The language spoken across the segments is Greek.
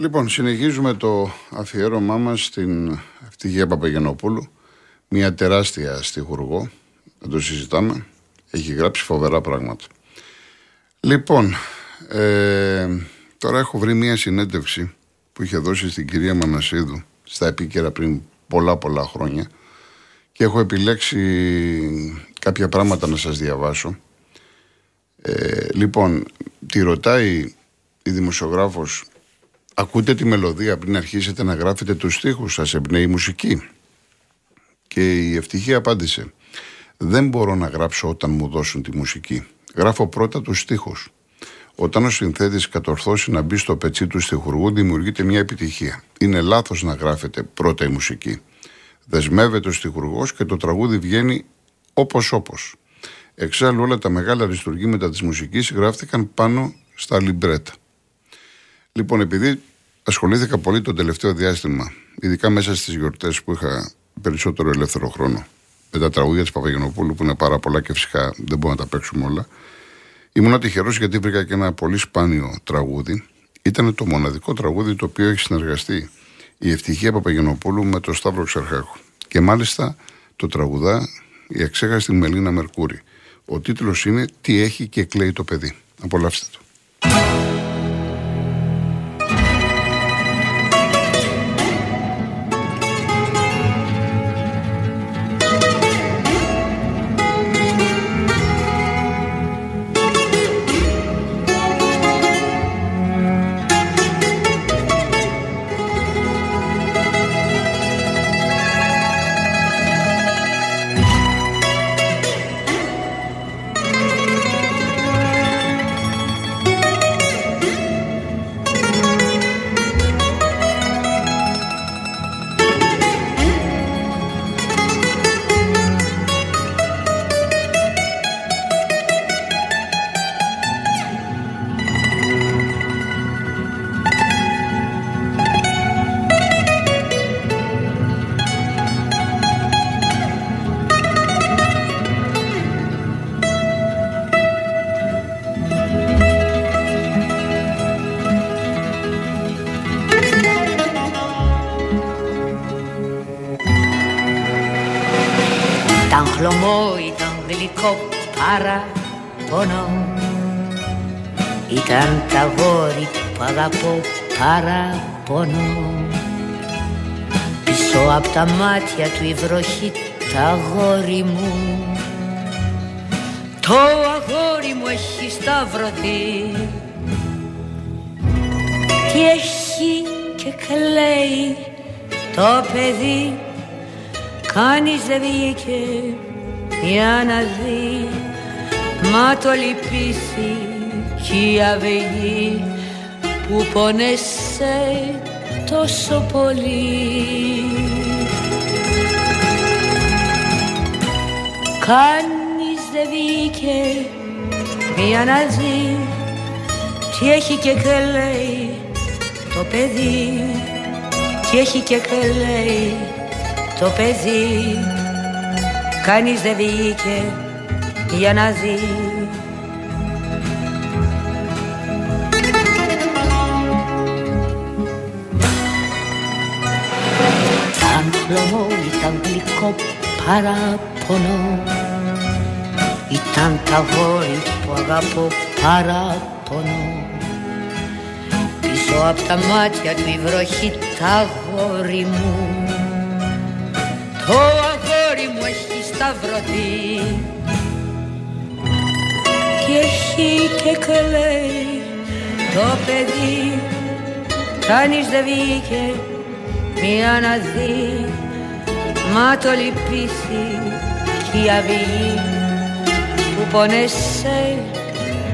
Λοιπόν, συνεχίζουμε το αφιέρωμά μας στην Ευτυχία Παπαγενοπούλου. Μια τεράστια στιχουργό. Δεν το συζητάμε. Έχει γράψει φοβερά πράγματα. Λοιπόν, ε, τώρα έχω βρει μια συνέντευξη που είχε δώσει στην κυρία Μανασίδου στα επίκαιρα πριν πολλά πολλά χρόνια και έχω επιλέξει κάποια πράγματα να σας διαβάσω. Ε, λοιπόν, τη ρωτάει η δημοσιογράφος ακούτε τη μελωδία πριν αρχίσετε να γράφετε τους στίχους σας εμπνέει η μουσική. Και η ευτυχία απάντησε δεν μπορώ να γράψω όταν μου δώσουν τη μουσική. Γράφω πρώτα τους στίχους. Όταν ο συνθέτης κατορθώσει να μπει στο πετσί του στιχουργού δημιουργείται μια επιτυχία. Είναι λάθος να γράφετε πρώτα η μουσική. Δεσμεύεται ο στιχουργός και το τραγούδι βγαίνει όπως όπως. Εξάλλου όλα τα μεγάλα αριστουργήματα της μουσικής γράφτηκαν πάνω στα λιμπρέτα. Λοιπόν, επειδή ασχολήθηκα πολύ το τελευταίο διάστημα, ειδικά μέσα στις γιορτές που είχα περισσότερο ελεύθερο χρόνο, με τα τραγούδια της Παπαγενοπούλου που είναι πάρα πολλά και φυσικά δεν μπορούμε να τα παίξουμε όλα. Ήμουν τυχερός γιατί βρήκα και ένα πολύ σπάνιο τραγούδι. Ήταν το μοναδικό τραγούδι το οποίο έχει συνεργαστεί η Ευτυχία Παπαγενοπούλου με τον Σταύρο Ξαρχάκου. Και μάλιστα το τραγουδά η εξέχαστη Μελίνα Μερκούρη. Ο τίτλος είναι «Τι έχει και κλαίει το παιδί». Απολαύστε το. Χλωμό ήταν γλυκό παραπονό Ήταν τα γόρι που αγαπώ παραπονό Πίσω από τα μάτια του η βροχή τα αγόρι μου Το αγόρι μου έχει σταυρωθεί Τι έχει και κλαίει το παιδί Κανείς δεν βγήκε για να δει Μα το λυπήσει κι η αυγή που πονέσαι τόσο πολύ. Κανείς δεν βγήκε για να δει τι έχει και κλαίει το παιδί. Τι έχει και κλαίει το παιδί Κανείς δεν βγήκε για να δει Ήταν χλωμό, ήταν γλυκό παραπονό Ήταν τα γόρι που αγαπώ παραπονό Πίσω από τα μάτια του η βροχή τα γόρι μου. Το αγόρι μου έχει σταυρωθεί και έχει και κλαίει το παιδί. Κανείς δεν βγήκε μία να δει. Μα το λυπήσει κι η αυγή που πονέσαι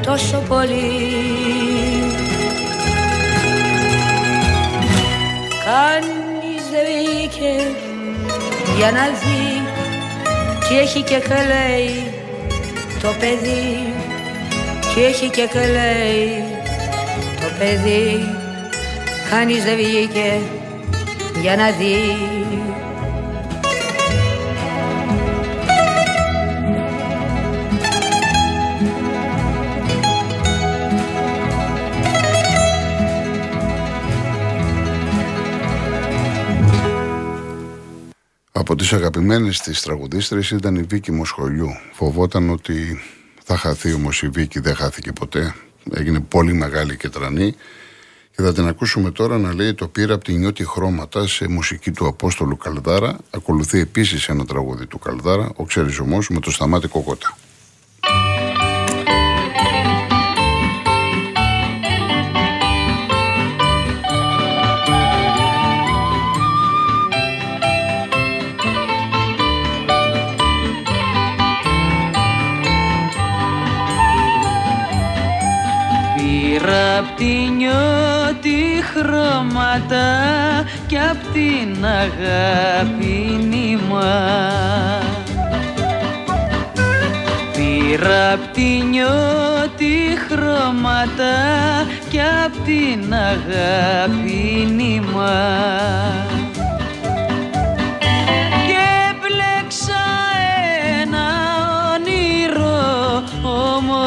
τόσο πολύ. Κανείς δεν βγήκε για να δει τι έχει και κλαίει το παιδί. Τι έχει και κλαίει το παιδί. Κανείς δεν βγήκε για να δει Από τις αγαπημένες της τραγουδίστρες ήταν η Βίκη Μοσχολιού. Φοβόταν ότι θα χαθεί όμως η Βίκη, δεν χάθηκε ποτέ. Έγινε πολύ μεγάλη και τρανή. Και θα την ακούσουμε τώρα να λέει το πήρα από τη νιώτη χρώματα σε μουσική του Απόστολου Καλδάρα. Ακολουθεί επίσης ένα τραγούδι του Καλδάρα, ο Ξεριζωμός με το Σταμάτη Κοκότα. Απ' τη νιώτη χρώματα και απ' την αγάπη νήμα Πήρα απ' τη νιώτη χρώματα και απ' την αγάπη νήμα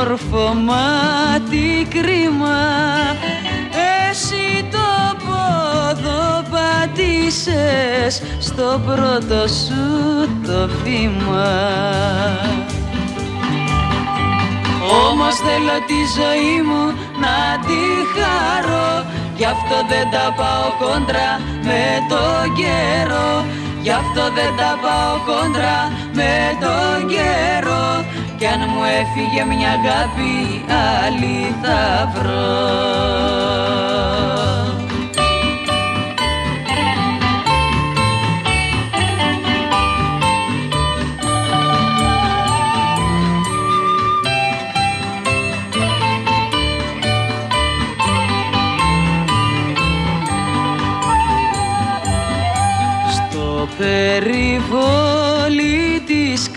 όμορφο μάτι κρίμα. Εσύ το πόδο πατήσες στο πρώτο σου το βήμα. Όμως θέλω τη ζωή μου να τη χαρώ Γι' αυτό δεν τα πάω κόντρα με το καιρό. Γι' αυτό δεν τα πάω κόντρα με τον καιρό κι αν μου έφυγε μια αγάπη άλλη θα βρω. Στο περιβόλι της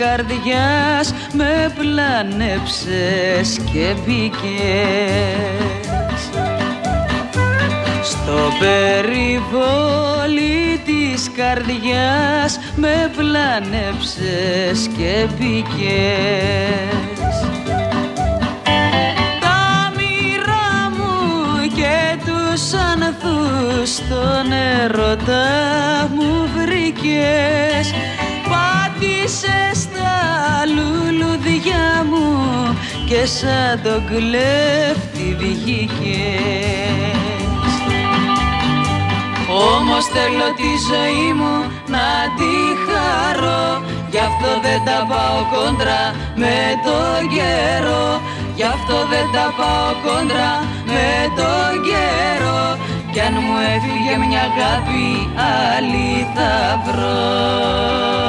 καρδιάς με πλάνεψες και μπήκες. Στο περιβόλι της καρδιάς με πλάνεψες και μπήκες. Τα μοίρα μου και τους ανθούς στον έρωτα μου βρήκες πάτησες λουλουδιά μου και σαν τον κλέφτη βγήκες. Όμως θέλω τη ζωή μου να τη χαρώ Γι' αυτό δεν τα πάω κόντρα με το καιρό. Γι' αυτό δεν τα πάω κόντρα με το καιρό Κι αν μου έφυγε μια αγάπη άλλη θα βρω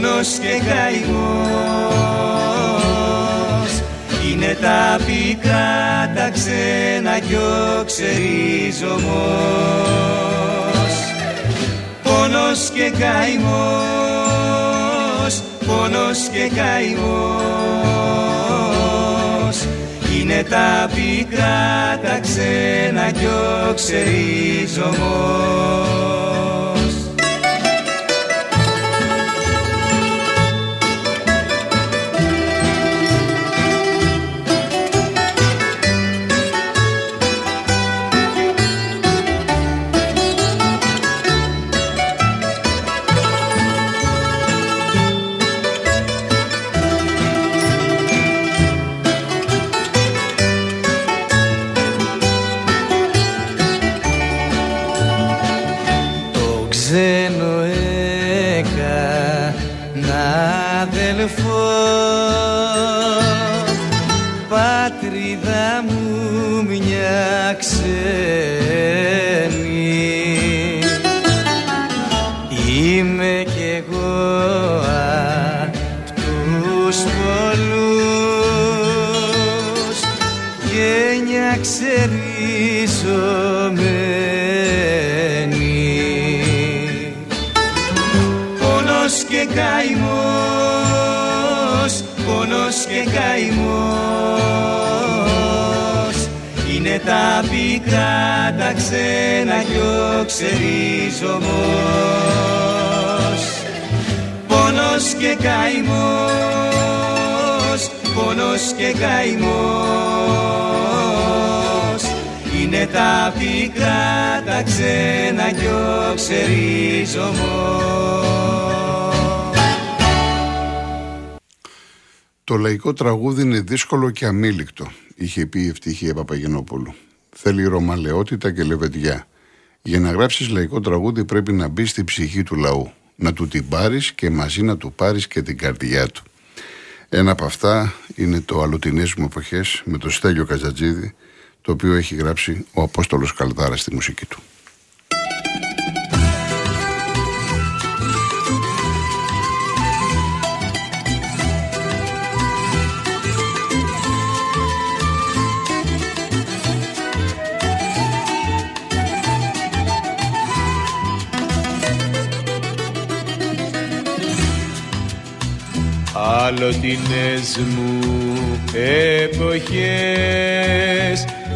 και καημός είναι τα πικρά τα ξένα κι ο ξερίζωμος πόνος και καημός πόνος και καημός είναι τα πικρά τα ξένα κι ο ξερίζωμος πόνος και καημός. Είναι τα πικρά τα ξένα κι ο ξερίζωμος πόνος και καημός πόνος και καημός. Είναι τα πικρά τα ξένα κι ο ξερίζωμος Το λαϊκό τραγούδι είναι δύσκολο και αμήλικτο, είχε πει η ευτυχία Παπαγενόπουλου. Θέλει ρωμαλαιότητα και λεβεντιά. Για να γράψεις λαϊκό τραγούδι πρέπει να μπεις στη ψυχή του λαού. Να του την πάρεις και μαζί να του πάρεις και την καρδιά του. Ένα από αυτά είναι το Αλωτινέ μου εποχές με το Στέλιο Καζατζίδη, το οποίο έχει γράψει ο Απόστολος Καλδάρα στη μουσική του. Αλλοτινές μου εποχές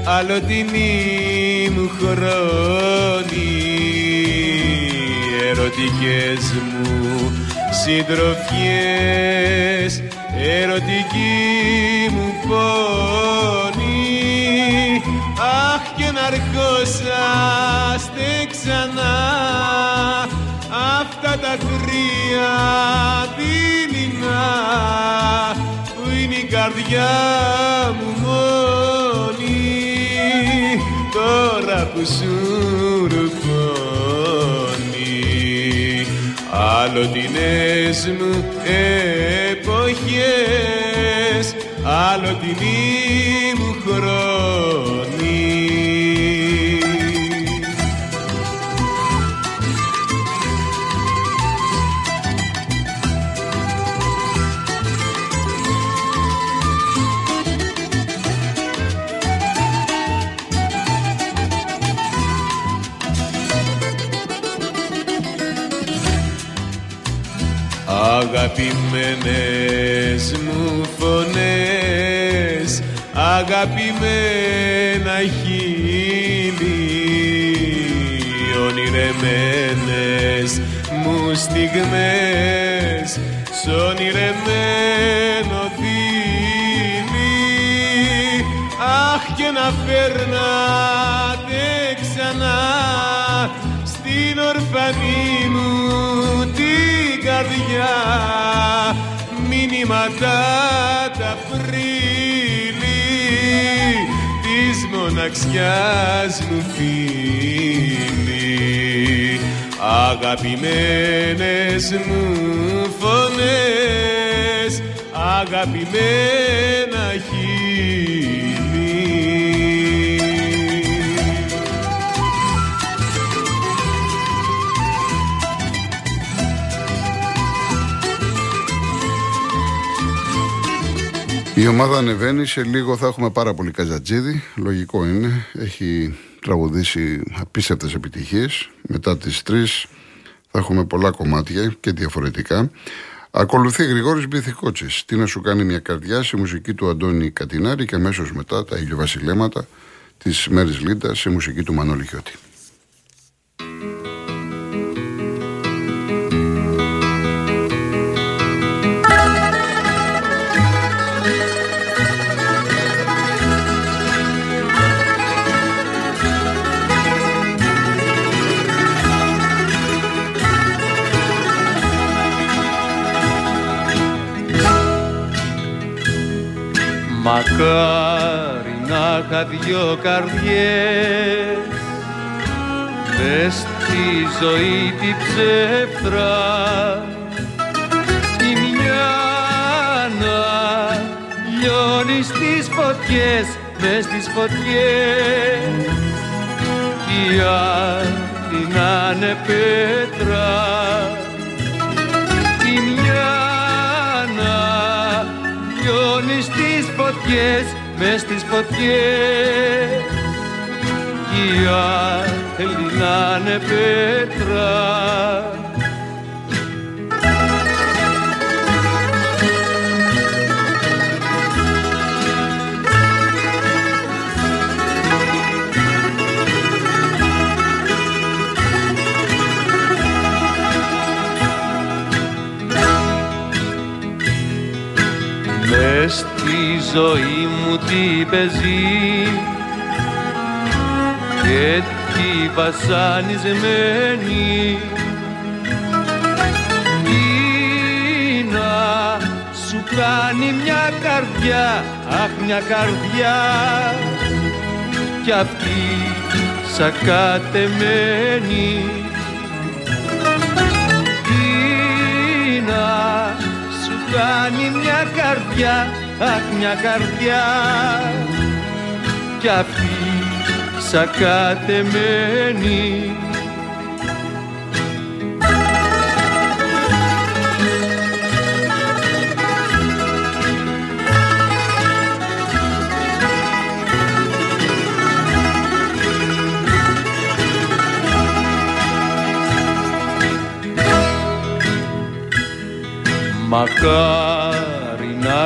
Αλλοτινή μου χρόνη Ερωτικές μου συντροφιές Ερωτική μου πόνη Αχ και να αρχόσαστε ξανά Αυτά τα τρία που είναι η καρδιά μου μόνη. Τώρα που σου ρουφώνει αλλοτινές μου εποχές αλλοτινή μου χρόνη Αγαπημένες μου φωνές Αγαπημένα χείλη Ονειρεμένες μου στιγμές Σ' ονειρεμένο δίλη Αχ και να φέρνατε ξανά Στην ορφανή μου την καρδιά μηνύματα τα πρίλη της μοναξιάς μου φίλοι αγαπημένες μου φωνές αγαπημένα χείλη Η ομάδα ανεβαίνει, σε λίγο θα έχουμε πάρα πολύ καζατζίδι, λογικό είναι, έχει τραγουδήσει απίστευτες επιτυχίες, μετά τις τρεις θα έχουμε πολλά κομμάτια και διαφορετικά. Ακολουθεί Γρηγόρης Μπιθικότσης, τι να σου κάνει μια καρδιά, σε μουσική του Αντώνη Κατινάρη και αμέσως μετά τα ηλιοβασιλέματα της Μέρης Λίντας σε μουσική του Μανώλη Χιώτη. Μακάρι να είχα δυο καρδιές. Μες στη ζωή τη ψεύτρα η μια να λιώνεις στις φωτιές μες στις φωτιές. Η άλλη να είναι πέτρα. Η μια να λιώνεις στις φωτιές μες στις φωτιές. Η άλλη να είναι πέτρα ζωή μου τι παίζει. Και τι βασανισμένη. Τι να σου κάνει μια καρδιά αχ μια καρδιά. Κι αυτή σακατεμένη. Τι να σου κάνει μια καρδιά αχ μια καρδιά. Κι αυτή σακατεμένη Μακάρι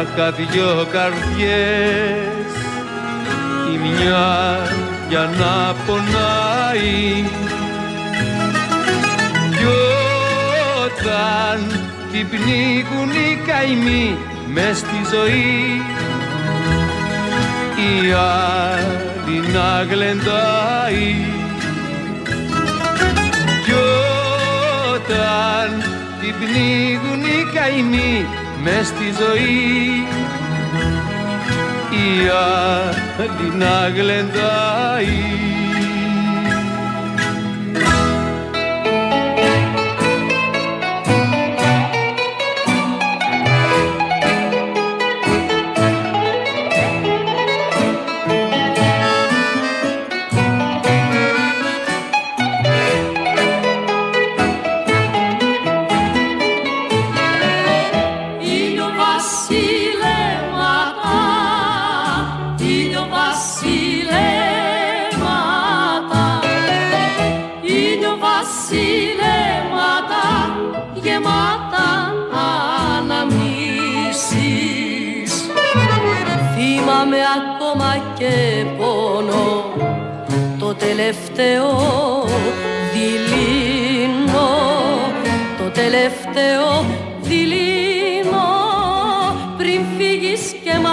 να είχα δυο καρδιές η μια για να πονάει. Κι όταν την πνίγουν οι καημοί μες στη ζωή η άλλη να γλεντάει. Κι όταν την πνίγουν οι καημοί μες στη ζωή. Η άλλη να γλεντάει και πόνο. Το τελευταίο δειλίνο, το τελευταίο δειλίνο πριν φύγεις και μ'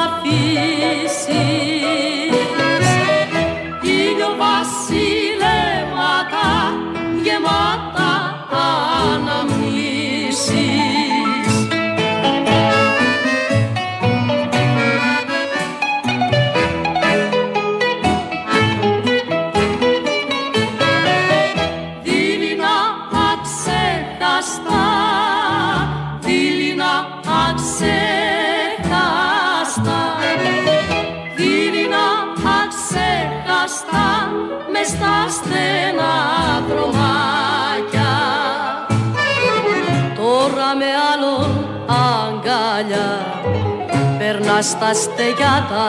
περνάς τα στεγιά τα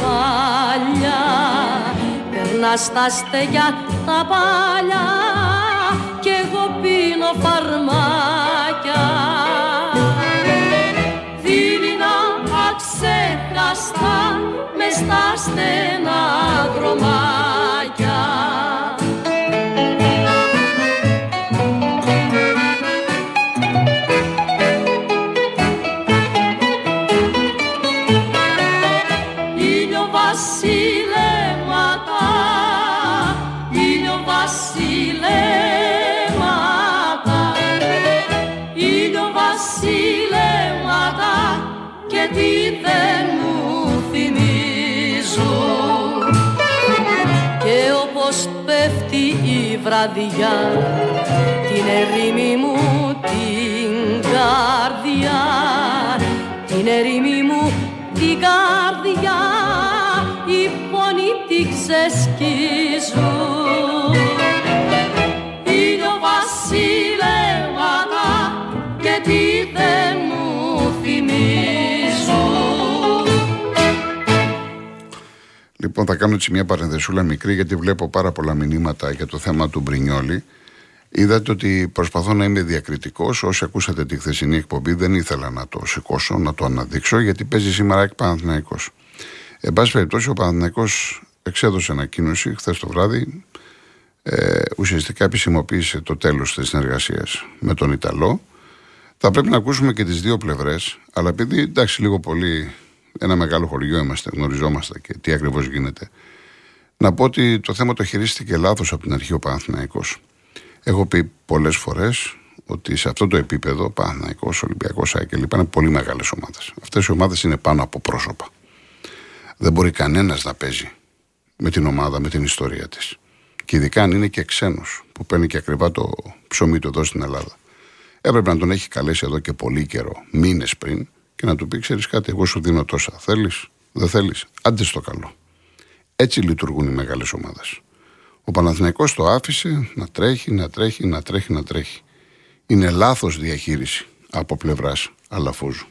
παλιά. Περνάς τα στεγιά τα παλιά. Κι εγώ πίνω φαρμάκια. Δειλινά αξέχαστα μες στα στενά δρομάκια και τι δεν μου θυμίζουν. Και όπως πέφτει η βραδιά την ερήμη μου την καρδιά την ερήμη μου την καρδιά οι πόνοι τη ξεσκίζουν Λοιπόν, θα κάνω έτσι μια παρενθεσούλα μικρή, γιατί βλέπω πάρα πολλά μηνύματα για το θέμα του Μπρινιόλη. Είδατε ότι προσπαθώ να είμαι διακριτικός. Όσοι ακούσατε τη χθεσινή εκπομπή, δεν ήθελα να το σηκώσω, να το αναδείξω, γιατί παίζει σήμερα εκ Παναθυναϊκό. Εν πάση περιπτώσει, ο Παναθυναϊκό εξέδωσε ανακοίνωση χθες το βράδυ. Ε, ουσιαστικά επισημοποίησε το τέλος της συνεργασίας με τον Ιταλό. Θα πρέπει να ακούσουμε και τις δύο πλευρές, αλλά επειδή εντάξει, λίγο πολύ ένα μεγάλο χωριό είμαστε, γνωριζόμαστε και τι ακριβώς γίνεται. Να πω ότι το θέμα το χειρίστηκε λάθος από την αρχή ο Παναθηναϊκός. Έχω πει πολλές φορές ότι σε αυτό το επίπεδο, Παναθηναϊκός, Ολυμπιακός, ΣΑΕ και λοιπά, είναι πολύ μεγάλες ομάδες. Αυτές οι ομάδες είναι πάνω από πρόσωπα. Δεν μπορεί κανένας να παίζει με την ομάδα, με την ιστορία της. Και ειδικά αν είναι και ξένος, που παίρνει και ακριβά το ψωμί του εδώ στην Ελλάδα. Έπρεπε να τον έχει καλέσει εδώ και πολύ καιρό, μήνες πριν, και να του πει: Ξέρεις κάτι, εγώ σου δίνω τόσα. Θέλεις, δεν θέλεις, άντε στο καλό. Έτσι λειτουργούν οι μεγάλες ομάδες. Ο Παναθηναϊκός το άφησε να τρέχει, να τρέχει, να τρέχει, να τρέχει. Είναι λάθος διαχείριση από πλευράς Αλαφούζου.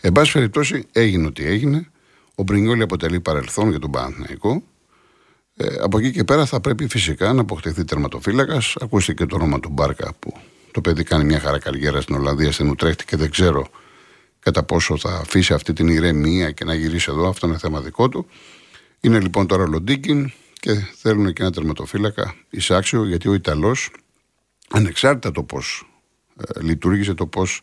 Εν πάση περιπτώσει, έγινε ό,τι έγινε. Ο Μπρινιόλη αποτελεί παρελθόν για τον Παναθηναϊκό. Ε, από εκεί και πέρα θα πρέπει φυσικά να αποκτηθεί τερματοφύλακας. Ακούστηκε το όνομα του Μπάρκα που το παιδί κάνει μια χαρά καριέρα στην Ολλανδία, στην Ουτρέχτη και δεν ξέρω κατά πόσο θα αφήσει αυτή την ηρεμία και να γυρίσει εδώ. Αυτό είναι θέμα δικό του. Είναι λοιπόν τώρα ο Λοντίκιν και θέλουν και ένα τερματοφύλακα εισάξιο γιατί ο Ιταλός, ανεξάρτητα το πώς ε, λειτουργήσε, το πώς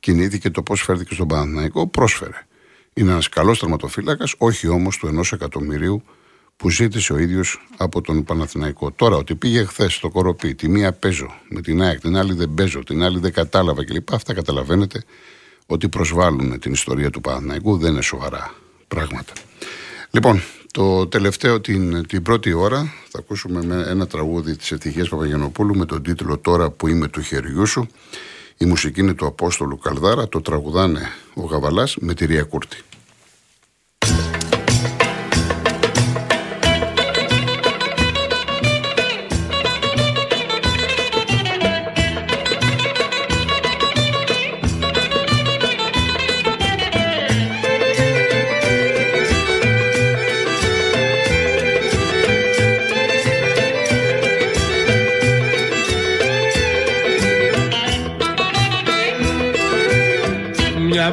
κινήθηκε, το πώς φέρθηκε στον Παναθηναϊκό, πρόσφερε. Είναι ένας καλός τερματοφύλακας, όχι όμως του ενός εκατομμυρίου που ζήτησε ο ίδιος από τον Παναθηναϊκό. Τώρα, ότι πήγε χθες στο κοροπή, τη μία παίζω με την ΑΕΚ, την άλλη δεν παίζω, την άλλη δεν κατάλαβα κλπ. Αυτά καταλαβαίνετε ότι προσβάλλουν την ιστορία του Παναθηναϊκού, δεν είναι σοβαρά πράγματα. Λοιπόν, το τελευταίο, την, την πρώτη ώρα, θα ακούσουμε με ένα τραγούδι της Ευτυχίας Παπαγενοπούλου με τον τίτλο Τώρα που είμαι του χεριού σου. Η μουσική είναι του Απόστολου Καλδάρα, το τραγουδάνε ο Γαβαλάς με τη Ρία Κούρτη.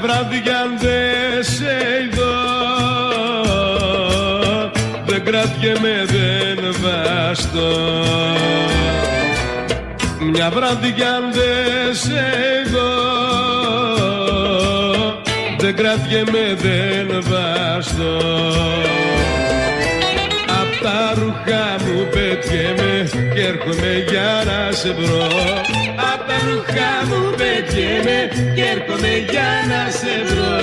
Βράδια δεν σε είδω. Δεν κρατιέμαι δεν βάστο μια βράδια δεν σε είδω. Δεν κρατιέμαι δεν βάστο Απ' τα ρούχα μου πετιέμαι και έρχομαι για να σε βρω. Απ' τα ρούχα μου πετιέμαι και έρχομαι για να σε βρω.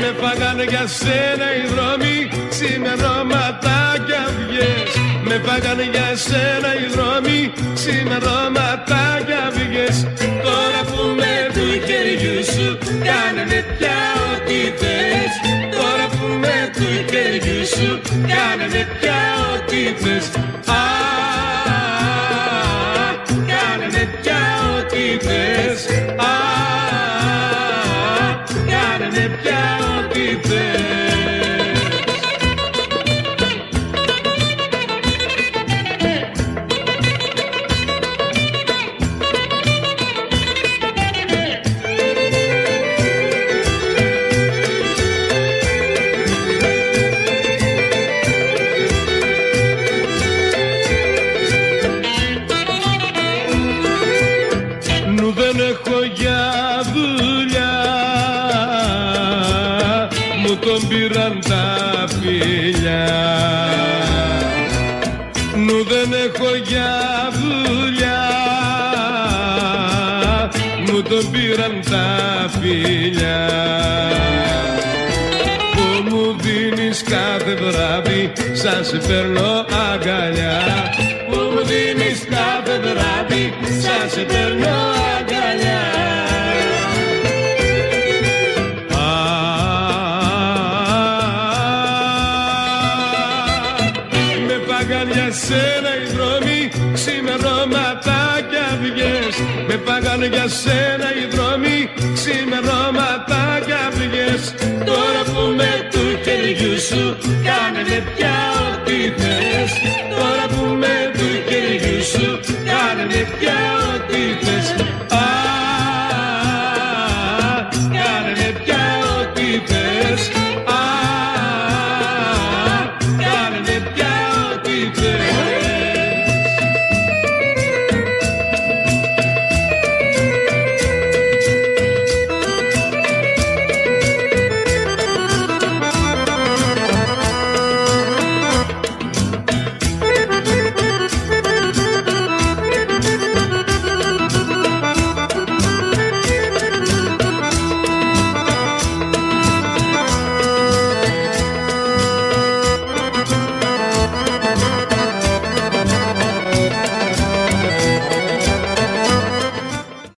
Με φάγανε για σένα οι δρόμοι ξημερώματα βγες Με φάγανε για σένα οι δρόμοι ξημερώματα βγες Τώρα του χεριού σου κάνανε πια ό,τι θες Α, κάνανε πήραν τα φιλιά. Νου δεν έχω για δουλειά. Μου τον πήραν τα φιλιά. Που μου δίνεις κάθε βράδυ Σαν σε παίρνω αγκαλιά. Που μου δίνεις κάθε βράδυ Σαν σε παίρνω Με πάγαν για σένα οι δρόμοι Ξημερώματα κι αυγές. Τώρα που με του χεριού σου Κάνε πια ό,τι θες. Τώρα που με του χεριού σου Κάνε πια ό,τι θες